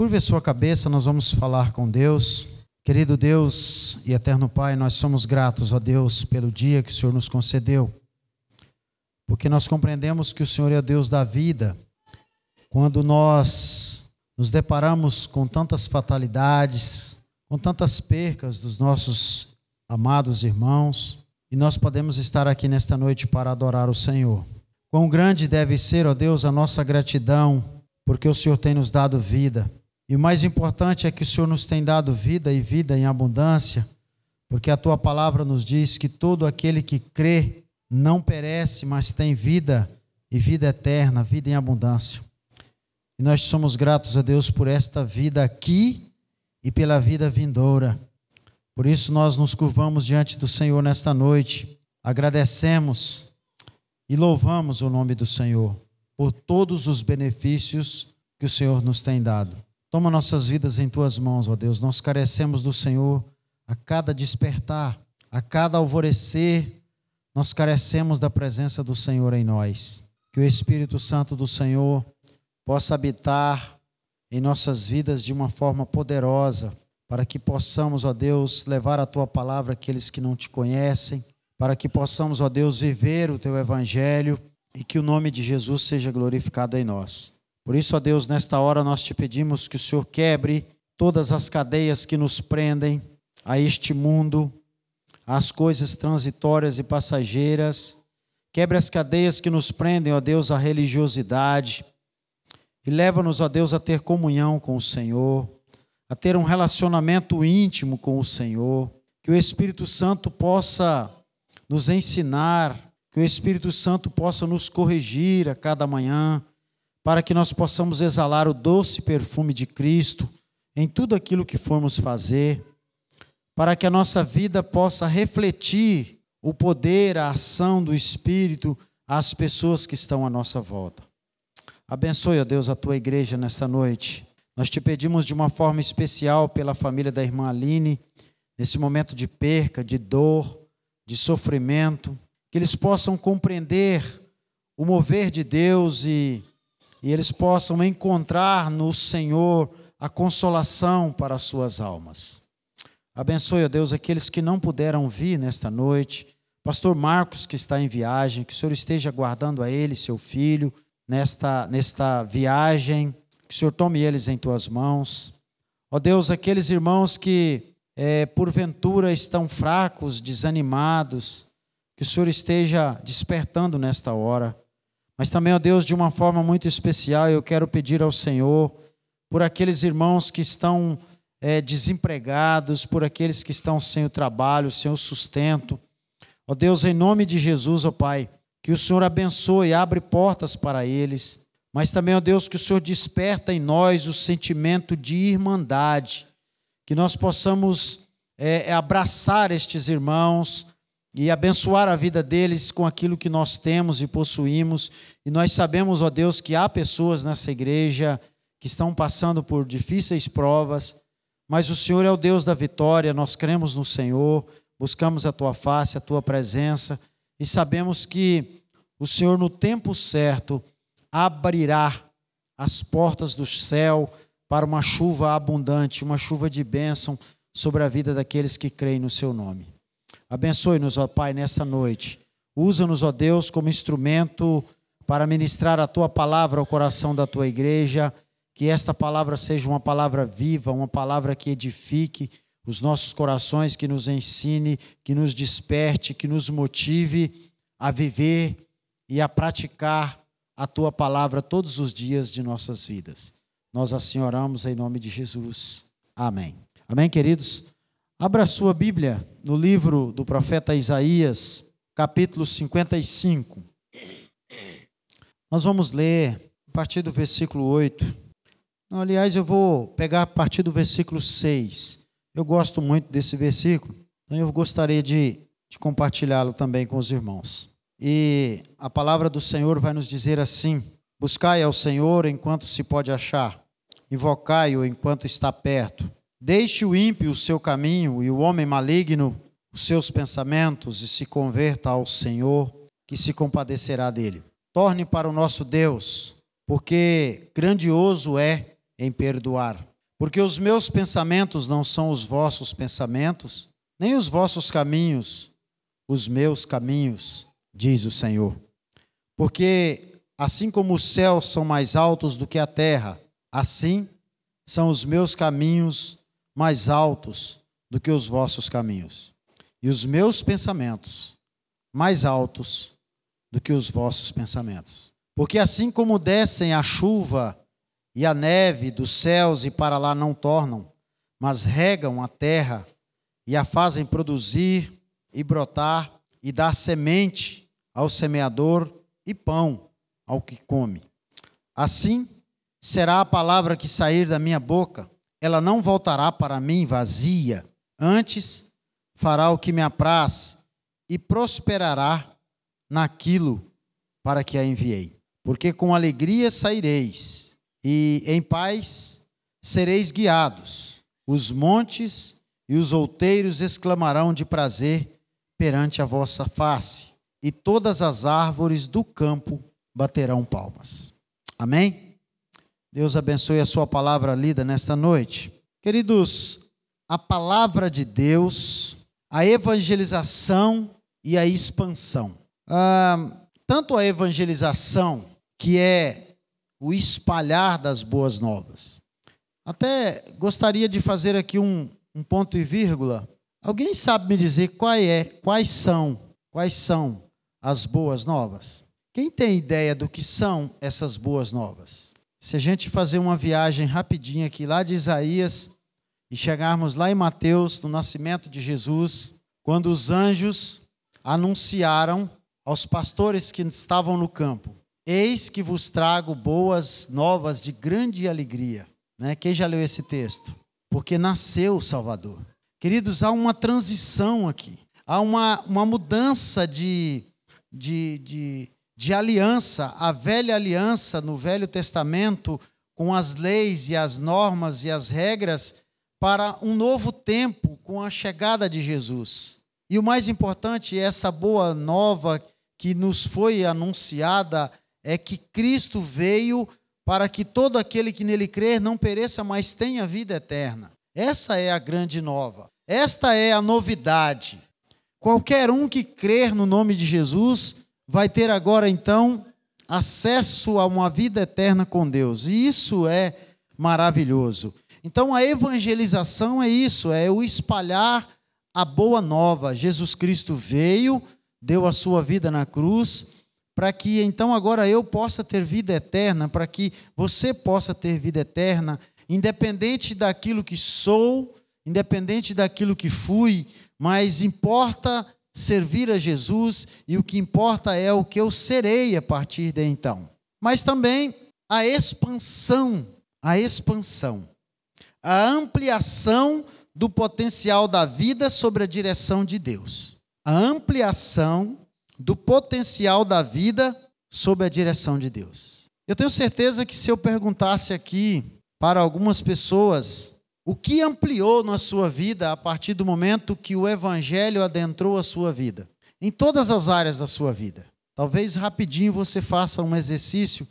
Curve a sua cabeça, nós vamos falar com Deus. Querido Deus e eterno Pai, nós somos gratos a Deus pelo dia que o Senhor nos concedeu, porque nós compreendemos que o Senhor é Deus da vida. Quando nós nos deparamos com tantas fatalidades, com tantas percas dos nossos amados irmãos, e nós podemos estar aqui nesta noite para adorar o Senhor. Quão grande deve ser, ó Deus, a nossa gratidão, porque o Senhor tem nos dado vida. E o mais importante é que o Senhor nos tem dado vida e vida em abundância, porque a tua palavra nos diz que todo aquele que crê não perece, mas tem vida e vida eterna, vida em abundância. E nós somos gratos a Deus por esta vida aqui e pela vida vindoura. Por isso nós nos curvamos diante do Senhor nesta noite, agradecemos e louvamos o nome do Senhor por todos os benefícios que o Senhor nos tem dado. Toma nossas vidas em tuas mãos, ó Deus. Nós carecemos do Senhor a cada despertar, a cada alvorecer, nós carecemos da presença do Senhor em nós. Que o Espírito Santo do Senhor possa habitar em nossas vidas de uma forma poderosa, para que possamos, ó Deus, levar a tua palavra àqueles que não te conhecem para que possamos, ó Deus, viver o teu evangelho e que o nome de Jesus seja glorificado em nós. Por isso, ó Deus, nesta hora nós te pedimos que o Senhor quebre todas as cadeias que nos prendem a este mundo, às coisas transitórias e passageiras. Quebre as cadeias que nos prendem, ó Deus, à religiosidade. E leva-nos, ó Deus, a ter comunhão com o Senhor, a ter um relacionamento íntimo com o Senhor. Que o Espírito Santo possa nos ensinar, que o Espírito Santo possa nos corrigir a cada manhã, para que nós possamos exalar o doce perfume de Cristo em tudo aquilo que formos fazer, para que a nossa vida possa refletir o poder, a ação do Espírito às pessoas que estão à nossa volta. Abençoe, ó Deus, a tua igreja nesta noite. Nós te pedimos de uma forma especial pela família da irmã Aline, nesse momento de perca, de dor, de sofrimento, que eles possam compreender o mover de Deus e, e eles possam encontrar no Senhor a consolação para as suas almas. Abençoe, ó Deus, aqueles que não puderam vir nesta noite. Pastor Marcos, que está em viagem, que o Senhor esteja guardando a ele, seu filho, nesta, nesta viagem, que o Senhor tome eles em tuas mãos. Ó Deus, aqueles irmãos que é, porventura estão fracos, desanimados, que o Senhor esteja despertando nesta hora. Mas também, ó Deus, de uma forma muito especial, eu quero pedir ao Senhor por aqueles irmãos que estão é, desempregados, por aqueles que estão sem o trabalho, sem o sustento. Ó Deus, em nome de Jesus, ó Pai, que o Senhor abençoe e abre portas para eles. Mas também, ó Deus, que o Senhor desperta em nós o sentimento de irmandade que nós possamos é, abraçar estes irmãos e abençoar a vida deles com aquilo que nós temos e possuímos. E nós sabemos, ó Deus, que há pessoas nessa igreja que estão passando por difíceis provas, mas o Senhor é o Deus da vitória, nós cremos no Senhor, buscamos a tua face, a tua presença e sabemos que o Senhor, no tempo certo, abrirá as portas do céu para uma chuva abundante, uma chuva de bênção sobre a vida daqueles que creem no seu nome. Abençoe-nos, ó Pai, nessa noite. Usa-nos, ó Deus, como instrumento para ministrar a tua palavra ao coração da tua igreja. Que esta palavra seja uma palavra viva, uma palavra que edifique os nossos corações, que nos ensine, que nos desperte, que nos motive a viver e a praticar a tua palavra todos os dias de nossas vidas. Nós assim oramos em nome de Jesus. Amém. Amém, queridos? Abra sua Bíblia no livro do profeta Isaías, capítulo 55. Nós vamos ler a partir do versículo 8. Não, aliás, eu vou pegar a partir do versículo 6. Eu gosto muito desse versículo, então eu gostaria de, de compartilhá-lo também com os irmãos. E a palavra do Senhor vai nos dizer assim: Buscai ao Senhor enquanto se pode achar, invocai-o enquanto está perto. Deixe o ímpio o seu caminho e o homem maligno os seus pensamentos e se converta ao Senhor, que se compadecerá dele. Torne para o nosso Deus, porque grandioso é em perdoar. Porque os meus pensamentos não são os vossos pensamentos, nem os vossos caminhos, os meus caminhos, diz o Senhor. Porque assim como os céus são mais altos do que a terra, assim são os meus caminhos mais altos do que os vossos caminhos, e os meus pensamentos mais altos do que os vossos pensamentos. Porque assim como descem a chuva e a neve dos céus e para lá não tornam, mas regam a terra e a fazem produzir e brotar e dar semente ao semeador e pão ao que come. Assim será a palavra que sair da minha boca, ela não voltará para mim vazia, antes fará o que me apraz e prosperará naquilo para que a enviei. Porque com alegria saireis, e em paz sereis guiados. Os montes e os outeiros exclamarão de prazer perante a vossa face, e todas as árvores do campo baterão palmas. Amém? Deus abençoe a sua palavra lida nesta noite. Queridos, a palavra de Deus, a evangelização e a expansão. Ah, tanto a evangelização, que é o espalhar das boas novas. Até gostaria de fazer aqui um, um ponto e vírgula. Alguém sabe me dizer é, quais são, quais são as boas novas? Quem tem ideia do que são essas boas novas? Se a gente fazer uma viagem rapidinha aqui lá de Isaías e chegarmos lá em Mateus, no nascimento de Jesus, quando os anjos anunciaram aos pastores que estavam no campo: Eis que vos trago boas novas de grande alegria. Né? Quem já leu esse texto? Porque nasceu o Salvador. Queridos, há uma transição aqui, há uma, uma mudança de, de, de, de aliança. A velha aliança no Velho Testamento, com as leis e as normas e as regras, para um novo tempo, com a chegada de Jesus. E o mais importante, essa boa nova que nos foi anunciada, é que Cristo veio para que todo aquele que nele crer não pereça, mas tenha vida eterna. Essa é a grande nova. Esta é a novidade. Qualquer um que crer no nome de Jesus vai ter agora então acesso a uma vida eterna com Deus. E isso é maravilhoso. Então a evangelização é isso, é o espalhar a boa nova. Jesus Cristo veio, deu a sua vida na cruz, para que então agora eu possa ter vida eterna, para que você possa ter vida eterna, independente daquilo que sou, independente daquilo que fui, mas importa servir a Jesus e o que importa é o que eu serei a partir de então. Mas também a expansão, a expansão, a ampliação do potencial da vida sobre a direção de Deus. A ampliação do potencial da vida sob a direção de Deus. Eu tenho certeza que se eu perguntasse aqui para algumas pessoas o que ampliou na sua vida a partir do momento que o evangelho adentrou a sua vida, em todas as áreas da sua vida. Talvez rapidinho você faça um exercício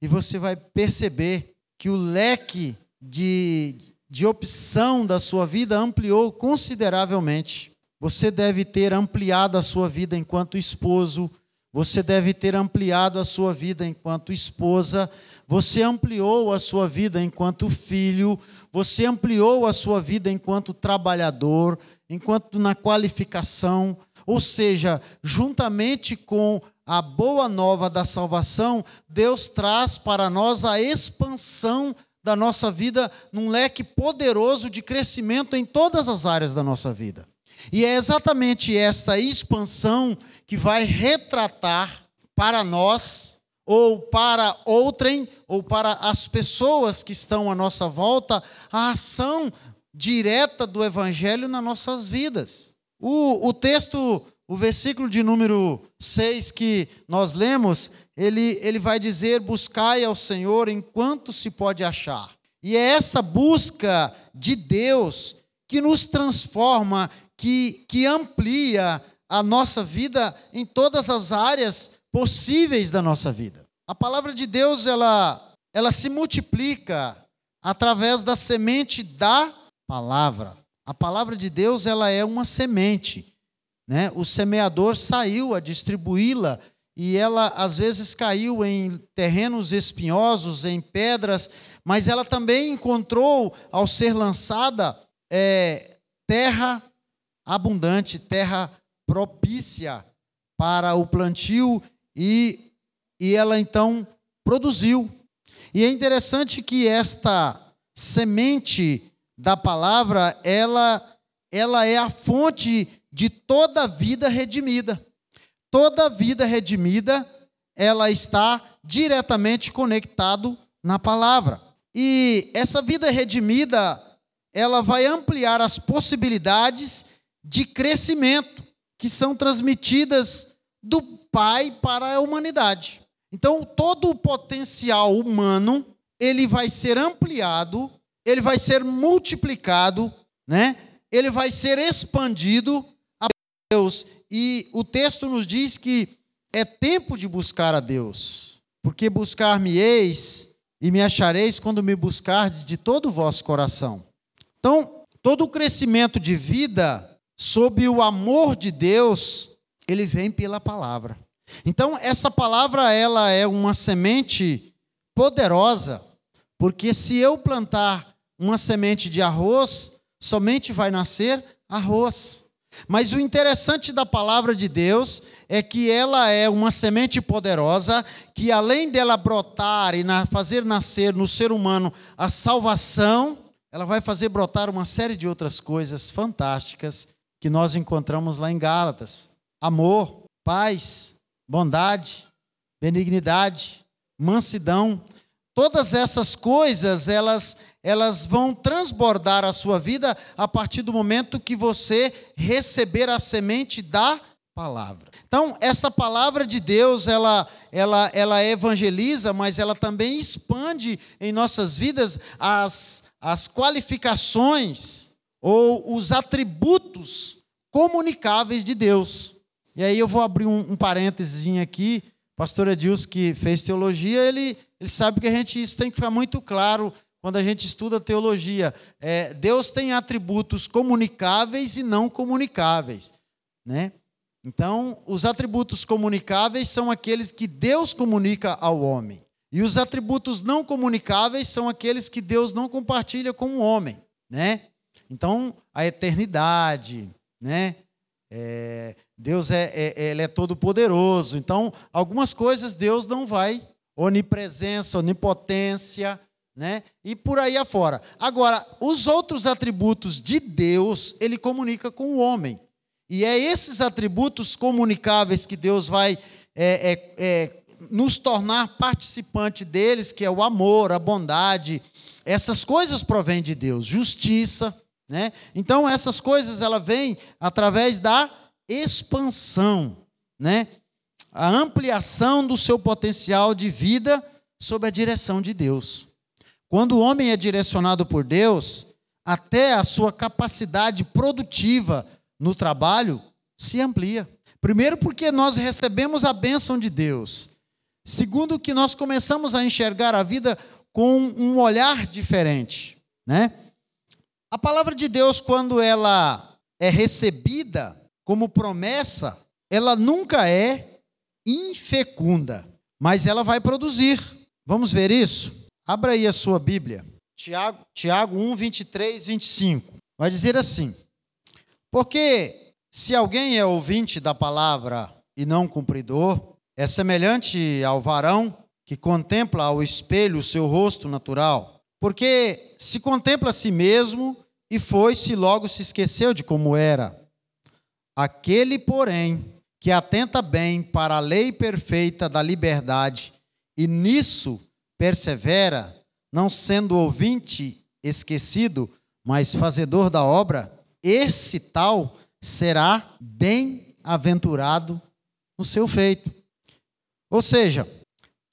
e você vai perceber que o leque de, de opção da sua vida ampliou consideravelmente. Você deve ter ampliado a sua vida enquanto esposo, você deve ter ampliado a sua vida enquanto esposa, você ampliou a sua vida enquanto filho, você ampliou a sua vida enquanto trabalhador, enquanto na qualificação, ou seja, juntamente com a boa nova da salvação, Deus traz para nós a expansão da nossa vida num leque poderoso de crescimento em todas as áreas da nossa vida. E é exatamente esta expansão que vai retratar para nós, ou para outrem, ou para as pessoas que estão à nossa volta, a ação direta do Evangelho nas nossas vidas. O, o texto, o versículo de número 6 que nós lemos, ele, ele vai dizer: buscai ao Senhor enquanto se pode achar. E é essa busca de Deus que nos transforma, que, que amplia a nossa vida em todas as áreas possíveis da nossa vida. A palavra de Deus, ela, ela se multiplica através da semente da palavra. A palavra de Deus, ela é uma semente, né? O semeador saiu a distribuí-la e ela às vezes caiu em terrenos espinhosos, em pedras, mas ela também encontrou, ao ser lançada, é, terra abundante, terra propícia para o plantio e, e ela então produziu. E é interessante que esta semente da palavra, ela, ela é a fonte de toda vida redimida. Toda vida redimida, ela está diretamente conectado na palavra. E essa vida redimida, ela vai ampliar as possibilidades de crescimento que são transmitidas do Pai para a humanidade. Então, todo o potencial humano, ele vai ser ampliado, ele vai ser multiplicado, né? Ele vai ser expandido a Deus. E o texto nos diz que é tempo de buscar a Deus. Porque buscar-me-eis e me achareis quando me buscardes de todo o vosso coração. Então, todo o crescimento de vida sob o amor de Deus, ele vem pela palavra. Então, essa palavra ela é uma semente poderosa, porque se eu plantar uma semente de arroz, somente vai nascer arroz. Mas o interessante da palavra de Deus é que ela é uma semente poderosa que, além dela brotar e fazer nascer no ser humano a salvação, ela vai fazer brotar uma série de outras coisas fantásticas que nós encontramos lá em Gálatas: amor, paz, bondade, benignidade, mansidão. Todas essas coisas, elas elas vão transbordar a sua vida a partir do momento que você receber a semente da palavra. Então, essa palavra de Deus, ela, ela, ela evangeliza, mas ela também expande em nossas vidas as, as qualificações ou os atributos comunicáveis de Deus. E aí eu vou abrir um, um parênteses aqui. Pastor Edilson, que fez teologia, ele, ele sabe que a gente isso tem que ficar muito claro quando a gente estuda teologia. É, Deus tem atributos comunicáveis e não comunicáveis. Né? Então, os atributos comunicáveis são aqueles que Deus comunica ao homem. E os atributos não comunicáveis são aqueles que Deus não compartilha com o homem. Né? Então, a eternidade, né? É, Deus é, é, ele é todo poderoso. Então, algumas coisas Deus não vai. Onipresença, onipotência, né? E por aí afora. Agora, os outros atributos de Deus, ele comunica com o homem. E é esses atributos comunicáveis que Deus vai é, é, é, nos tornar participante deles, que é o amor, a bondade. Essas coisas provêm de Deus, justiça, né? Então essas coisas ela vem através da expansão, né? A ampliação do seu potencial de vida sob a direção de Deus. Quando o homem é direcionado por Deus, até a sua capacidade produtiva no trabalho se amplia. Primeiro, porque nós recebemos a bênção de Deus. Segundo, que nós começamos a enxergar a vida com um olhar diferente, né? A palavra de Deus, quando ela é recebida como promessa, ela nunca é infecunda, mas ela vai produzir. Vamos ver isso? Abra aí a sua Bíblia. Tiago, Tiago 1, 23, 25. Vai dizer assim: Porque se alguém é ouvinte da palavra e não cumpridor, é semelhante ao varão que contempla ao espelho o seu rosto natural. Porque se contempla a si mesmo e foi-se logo se esqueceu de como era. Aquele, porém, que atenta bem para a lei perfeita da liberdade e nisso persevera, não sendo ouvinte esquecido, mas fazedor da obra, esse tal será bem-aventurado no seu feito. Ou seja,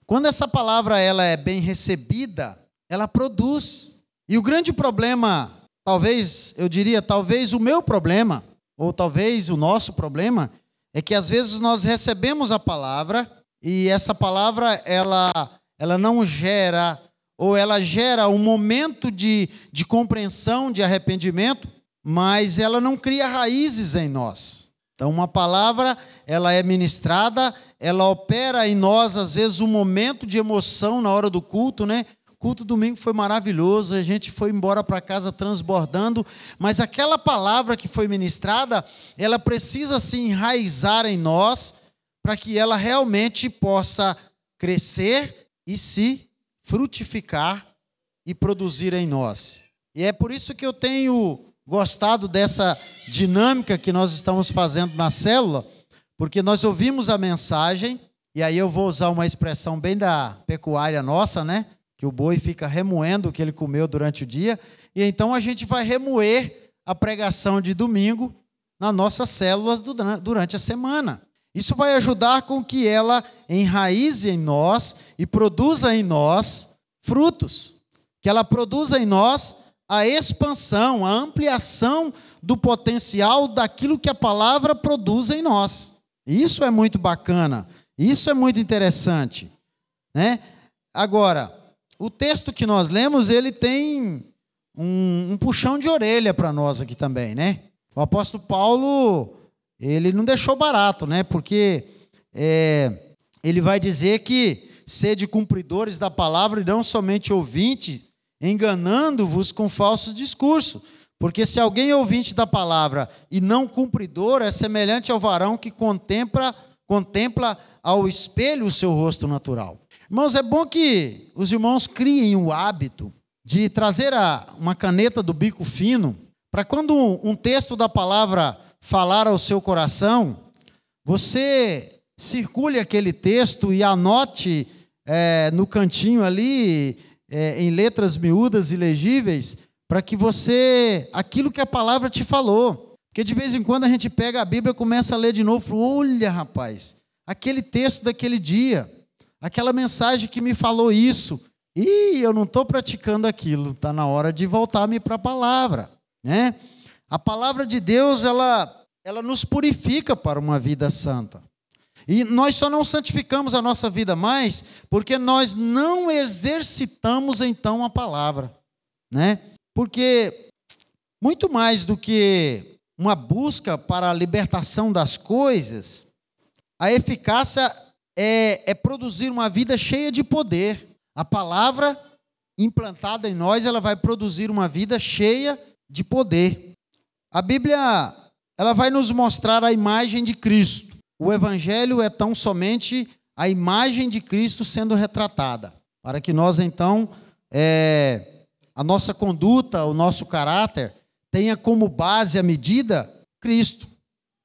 quando essa palavra ela é bem recebida, ela produz. E o grande problema, talvez, eu diria, talvez o meu problema, ou talvez o nosso problema, é que às vezes nós recebemos a palavra e essa palavra ela ela não gera ou ela gera um momento de, de compreensão, de arrependimento, mas ela não cria raízes em nós. Então, uma palavra, ela é ministrada, ela opera em nós, às vezes, um momento de emoção na hora do culto, né? Culto domingo foi maravilhoso, a gente foi embora para casa transbordando, mas aquela palavra que foi ministrada, ela precisa se enraizar em nós para que ela realmente possa crescer e se frutificar e produzir em nós. E é por isso que eu tenho gostado dessa dinâmica que nós estamos fazendo na célula, porque nós ouvimos a mensagem, e aí eu vou usar uma expressão bem da pecuária nossa, né? Que o boi fica remoendo o que ele comeu durante o dia, e então a gente vai remoer a pregação de domingo nas nossas células durante a semana. Isso vai ajudar com que ela enraize em nós e produza em nós frutos, que ela produza em nós a expansão, a ampliação do potencial daquilo que a palavra produz em nós. Isso é muito bacana, isso é muito interessante, né? Agora, o texto que nós lemos, ele tem um, um puxão de orelha para nós aqui também, né? O apóstolo Paulo, ele não deixou barato, né? Porque é, ele vai dizer que sede cumpridores da palavra e não somente ouvintes, enganando-vos com falsos discursos. Porque se alguém é ouvinte da palavra e não cumpridor, é semelhante ao varão que contempla, contempla ao espelho o seu rosto natural. Irmãos, é bom que os irmãos criem o hábito de trazer a, uma caneta do bico fino, para quando um, um texto da palavra falar ao seu coração, você circule aquele texto e anote é, no cantinho ali, é, em letras miúdas e legíveis, para que você, aquilo que a palavra te falou. Porque de vez em quando a gente pega a Bíblia e começa a ler de novo, olha, rapaz, aquele texto daquele dia aquela mensagem que me falou isso. E eu não estou praticando aquilo, está na hora de voltar-me para a palavra. Né? A palavra de Deus, ela, ela nos purifica para uma vida santa. E nós só não santificamos a nossa vida mais porque nós não exercitamos então a palavra. Né? Porque muito mais do que uma busca para a libertação das coisas, a eficácia é, é produzir uma vida cheia de poder. A palavra implantada em nós, ela vai produzir uma vida cheia de poder. A Bíblia, ela vai nos mostrar a imagem de Cristo. O evangelho é tão somente a imagem de Cristo sendo retratada, para que nós então é, a nossa conduta, o nosso caráter tenha como base a medida Cristo.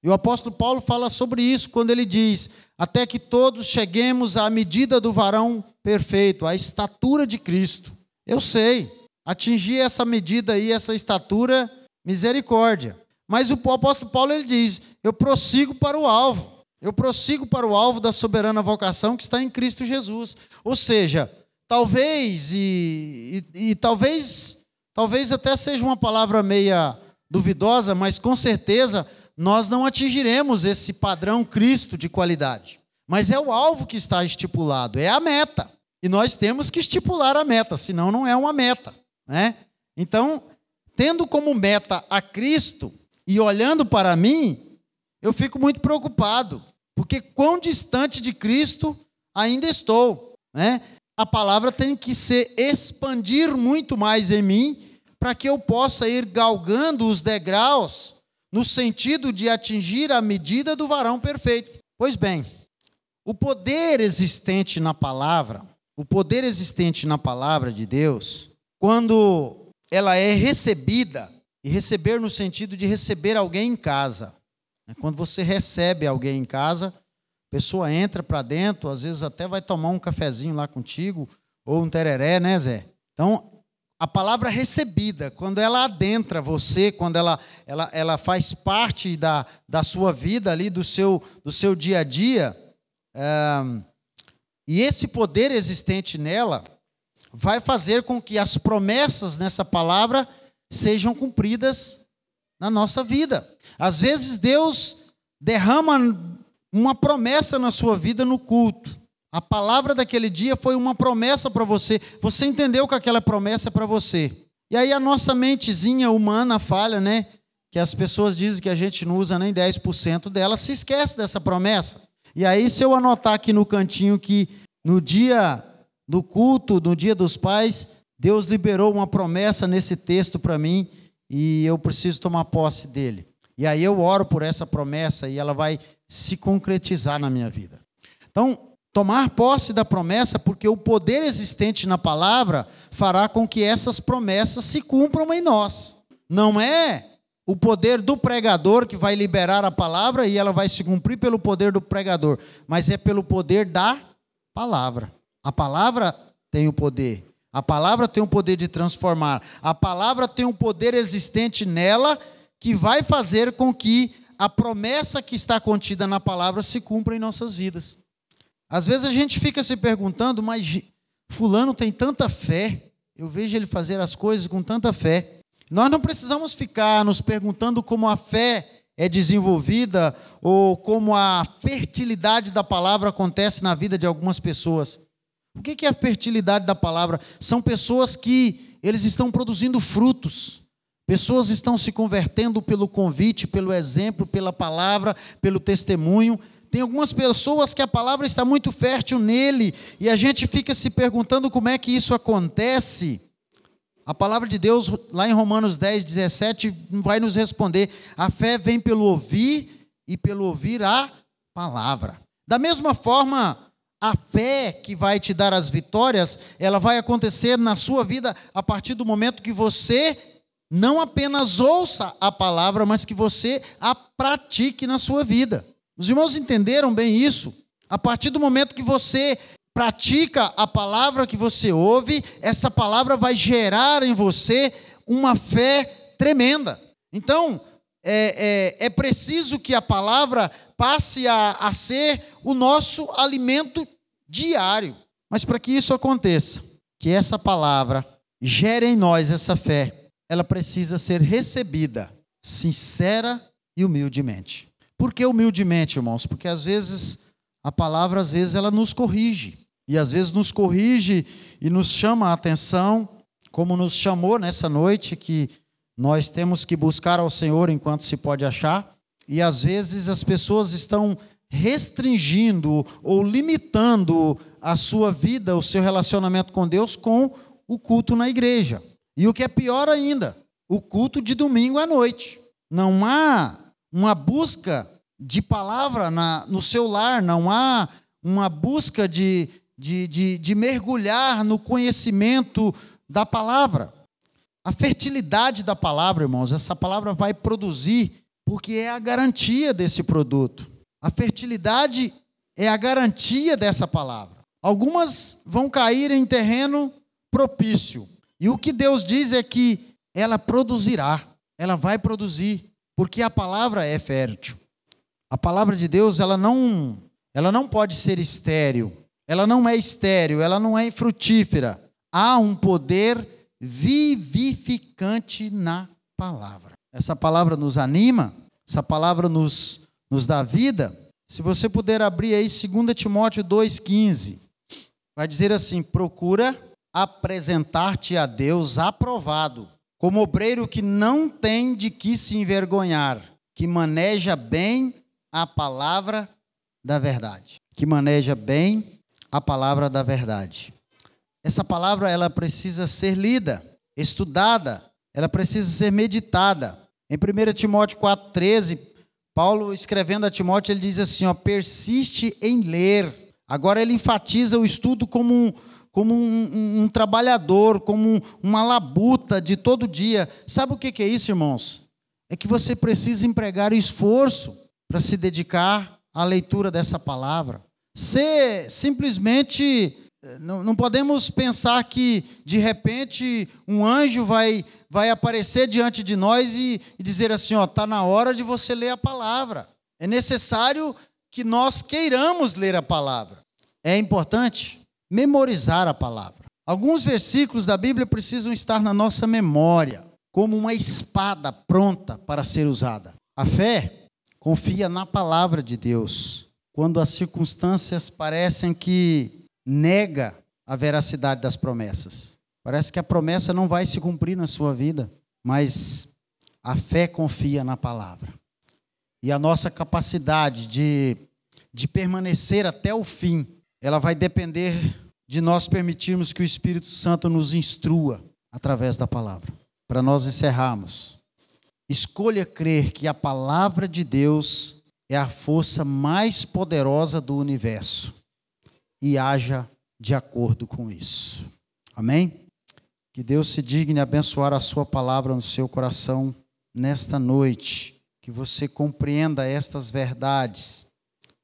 E o apóstolo Paulo fala sobre isso quando ele diz: até que todos cheguemos à medida do varão perfeito, à estatura de Cristo. Eu sei, atingir essa medida aí, essa estatura, misericórdia. Mas o apóstolo Paulo ele diz: eu prossigo para o alvo. Eu prossigo para o alvo da soberana vocação que está em Cristo Jesus. Ou seja, talvez e, e, e talvez talvez até seja uma palavra meia duvidosa, mas com certeza nós não atingiremos esse padrão Cristo de qualidade. Mas é o alvo que está estipulado, é a meta. E nós temos que estipular a meta, senão não é uma meta. Né? Então, tendo como meta a Cristo e olhando para mim, eu fico muito preocupado, porque quão distante de Cristo ainda estou. Né? A palavra tem que se expandir muito mais em mim para que eu possa ir galgando os degraus no sentido de atingir a medida do varão perfeito. Pois bem, o poder existente na palavra, o poder existente na palavra de Deus, quando ela é recebida, e receber no sentido de receber alguém em casa. Né? Quando você recebe alguém em casa, a pessoa entra para dentro, às vezes até vai tomar um cafezinho lá contigo, ou um tereré, né, Zé? Então, a palavra recebida, quando ela adentra você, quando ela, ela, ela faz parte da, da sua vida ali, do seu, do seu dia a dia, é, e esse poder existente nela vai fazer com que as promessas nessa palavra sejam cumpridas na nossa vida. Às vezes Deus derrama uma promessa na sua vida no culto. A palavra daquele dia foi uma promessa para você. Você entendeu que aquela promessa é para você. E aí a nossa mentezinha humana falha, né? Que as pessoas dizem que a gente não usa nem 10% dela, se esquece dessa promessa. E aí, se eu anotar aqui no cantinho que no dia do culto, no dia dos pais, Deus liberou uma promessa nesse texto para mim e eu preciso tomar posse dele. E aí eu oro por essa promessa e ela vai se concretizar na minha vida. Então, tomar posse da promessa, porque o poder existente na palavra fará com que essas promessas se cumpram em nós. Não é o poder do pregador que vai liberar a palavra e ela vai se cumprir pelo poder do pregador, mas é pelo poder da palavra. A palavra tem o poder. A palavra tem o poder de transformar. A palavra tem um poder existente nela que vai fazer com que a promessa que está contida na palavra se cumpra em nossas vidas. Às vezes a gente fica se perguntando, mas Fulano tem tanta fé, eu vejo ele fazer as coisas com tanta fé. Nós não precisamos ficar nos perguntando como a fé é desenvolvida ou como a fertilidade da palavra acontece na vida de algumas pessoas. O que é a fertilidade da palavra? São pessoas que eles estão produzindo frutos. Pessoas estão se convertendo pelo convite, pelo exemplo, pela palavra, pelo testemunho. Tem algumas pessoas que a palavra está muito fértil nele e a gente fica se perguntando como é que isso acontece. A palavra de Deus, lá em Romanos 10, 17, vai nos responder: a fé vem pelo ouvir e pelo ouvir a palavra. Da mesma forma, a fé que vai te dar as vitórias, ela vai acontecer na sua vida a partir do momento que você não apenas ouça a palavra, mas que você a pratique na sua vida. Os irmãos entenderam bem isso? A partir do momento que você pratica a palavra que você ouve, essa palavra vai gerar em você uma fé tremenda. Então, é, é, é preciso que a palavra passe a, a ser o nosso alimento diário. Mas para que isso aconteça, que essa palavra gere em nós essa fé, ela precisa ser recebida sincera e humildemente. Por que humildemente, irmãos? Porque às vezes a palavra às vezes ela nos corrige e às vezes nos corrige e nos chama a atenção, como nos chamou nessa noite que nós temos que buscar ao Senhor enquanto se pode achar, e às vezes as pessoas estão restringindo ou limitando a sua vida, o seu relacionamento com Deus com o culto na igreja. E o que é pior ainda, o culto de domingo à noite. Não há uma busca de palavra na, no seu lar, não há uma busca de, de, de, de mergulhar no conhecimento da palavra. A fertilidade da palavra, irmãos, essa palavra vai produzir, porque é a garantia desse produto. A fertilidade é a garantia dessa palavra. Algumas vão cair em terreno propício. E o que Deus diz é que ela produzirá, ela vai produzir, porque a palavra é fértil. A palavra de Deus, ela não, ela não pode ser estéril. Ela não é estéril, ela não é frutífera. Há um poder vivificante na palavra. Essa palavra nos anima, essa palavra nos nos dá vida, se você puder abrir aí 2 Timóteo 2,15, vai dizer assim: procura apresentar-te a Deus aprovado, como obreiro que não tem de que se envergonhar, que maneja bem a palavra da verdade. Que maneja bem a palavra da verdade. Essa palavra ela precisa ser lida, estudada, ela precisa ser meditada. Em 1 Timóteo 4,13, Paulo, escrevendo a Timóteo, ele diz assim: ó, persiste em ler. Agora ele enfatiza o estudo como um, como um, um, um trabalhador, como um, uma labuta de todo dia. Sabe o que, que é isso, irmãos? É que você precisa empregar esforço para se dedicar à leitura dessa palavra. Ser simplesmente não, não, podemos pensar que, de repente, um anjo vai, vai aparecer diante de nós e, e dizer assim: ó, está na hora de você ler a palavra. É necessário que nós queiramos ler a palavra. É importante memorizar a palavra. Alguns versículos da Bíblia precisam estar na nossa memória, como uma espada pronta para ser usada. A fé confia na palavra de Deus quando as circunstâncias parecem que nega a veracidade das promessas. Parece que a promessa não vai se cumprir na sua vida, mas a fé confia na palavra. E a nossa capacidade de, de permanecer até o fim, ela vai depender de nós permitirmos que o Espírito Santo nos instrua através da palavra. Para nós encerrarmos, escolha crer que a palavra de Deus é a força mais poderosa do universo e haja de acordo com isso. Amém? Que Deus se digne abençoar a sua palavra no seu coração nesta noite, que você compreenda estas verdades,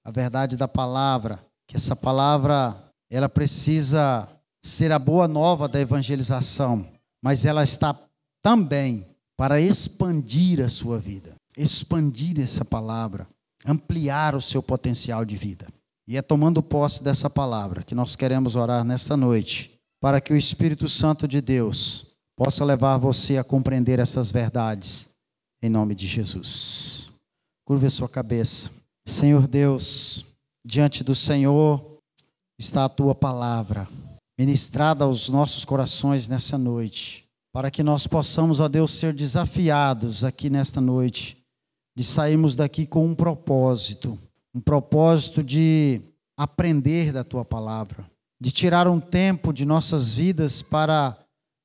a verdade da palavra, que essa palavra ela precisa ser a boa nova da evangelização, mas ela está também para expandir a sua vida, expandir essa palavra, ampliar o seu potencial de vida. E é tomando posse dessa palavra que nós queremos orar nesta noite, para que o Espírito Santo de Deus possa levar você a compreender essas verdades, em nome de Jesus. Curva a sua cabeça. Senhor Deus, diante do Senhor, está a tua palavra, ministrada aos nossos corações nessa noite, para que nós possamos, ó Deus, ser desafiados aqui nesta noite, de sairmos daqui com um propósito, um propósito de aprender da tua palavra, de tirar um tempo de nossas vidas para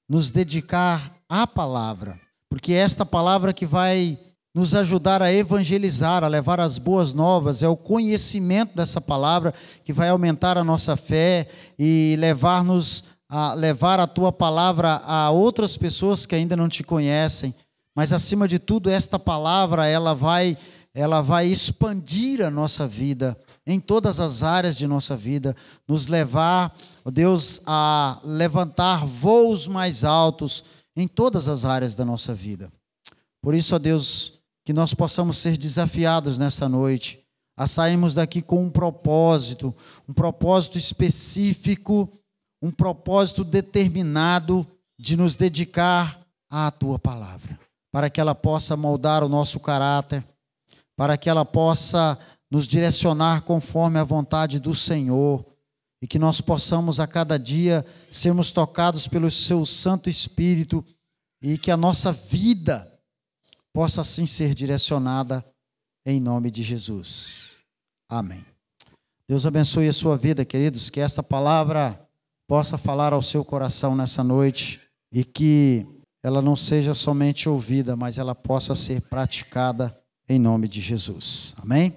nos dedicar à palavra, porque é esta palavra que vai nos ajudar a evangelizar, a levar as boas novas, é o conhecimento dessa palavra que vai aumentar a nossa fé e levar-nos a levar a tua palavra a outras pessoas que ainda não te conhecem. Mas acima de tudo, esta palavra, ela vai ela vai expandir a nossa vida em todas as áreas de nossa vida, nos levar, ó Deus, a levantar voos mais altos em todas as áreas da nossa vida. Por isso, ó Deus, que nós possamos ser desafiados nesta noite a sairmos daqui com um propósito, um propósito específico, um propósito determinado de nos dedicar à tua palavra, para que ela possa moldar o nosso caráter, para que ela possa nos direcionar conforme a vontade do Senhor e que nós possamos a cada dia sermos tocados pelo seu Santo Espírito e que a nossa vida possa assim ser direcionada em nome de Jesus. Amém. Deus abençoe a sua vida, queridos, que esta palavra possa falar ao seu coração nessa noite e que ela não seja somente ouvida, mas ela possa ser praticada em nome de Jesus. Amém?